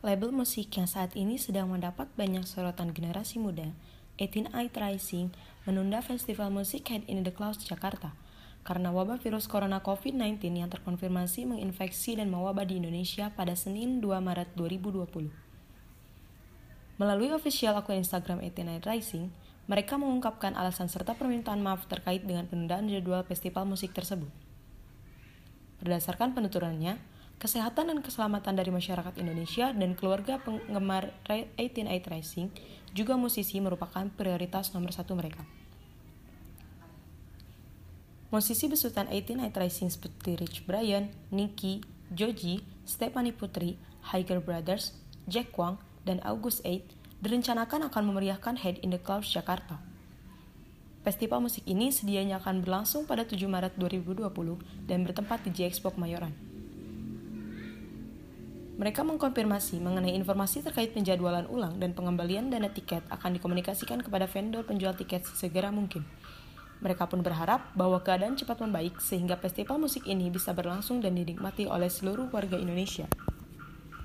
label musik yang saat ini sedang mendapat banyak sorotan generasi muda, 18 Eye Rising menunda festival musik Head in the Clouds Jakarta karena wabah virus corona COVID-19 yang terkonfirmasi menginfeksi dan mewabah di Indonesia pada Senin 2 Maret 2020. Melalui official akun Instagram 18 Eye Rising, mereka mengungkapkan alasan serta permintaan maaf terkait dengan penundaan jadwal festival musik tersebut. Berdasarkan penuturannya, kesehatan dan keselamatan dari masyarakat Indonesia dan keluarga penggemar 18 Eight Racing juga musisi merupakan prioritas nomor satu mereka. Musisi besutan 18 Eight Racing seperti Rich Brian, Nicky, Joji, Stephanie Putri, Higer Brothers, Jack Wang, dan August Eight direncanakan akan memeriahkan Head in the Clouds Jakarta. Festival musik ini sedianya akan berlangsung pada 7 Maret 2020 dan bertempat di J Expo Kemayoran. Mereka mengkonfirmasi mengenai informasi terkait penjadwalan ulang dan pengembalian dana tiket akan dikomunikasikan kepada vendor penjual tiket sesegera mungkin. Mereka pun berharap bahwa keadaan cepat membaik sehingga festival musik ini bisa berlangsung dan dinikmati oleh seluruh warga Indonesia.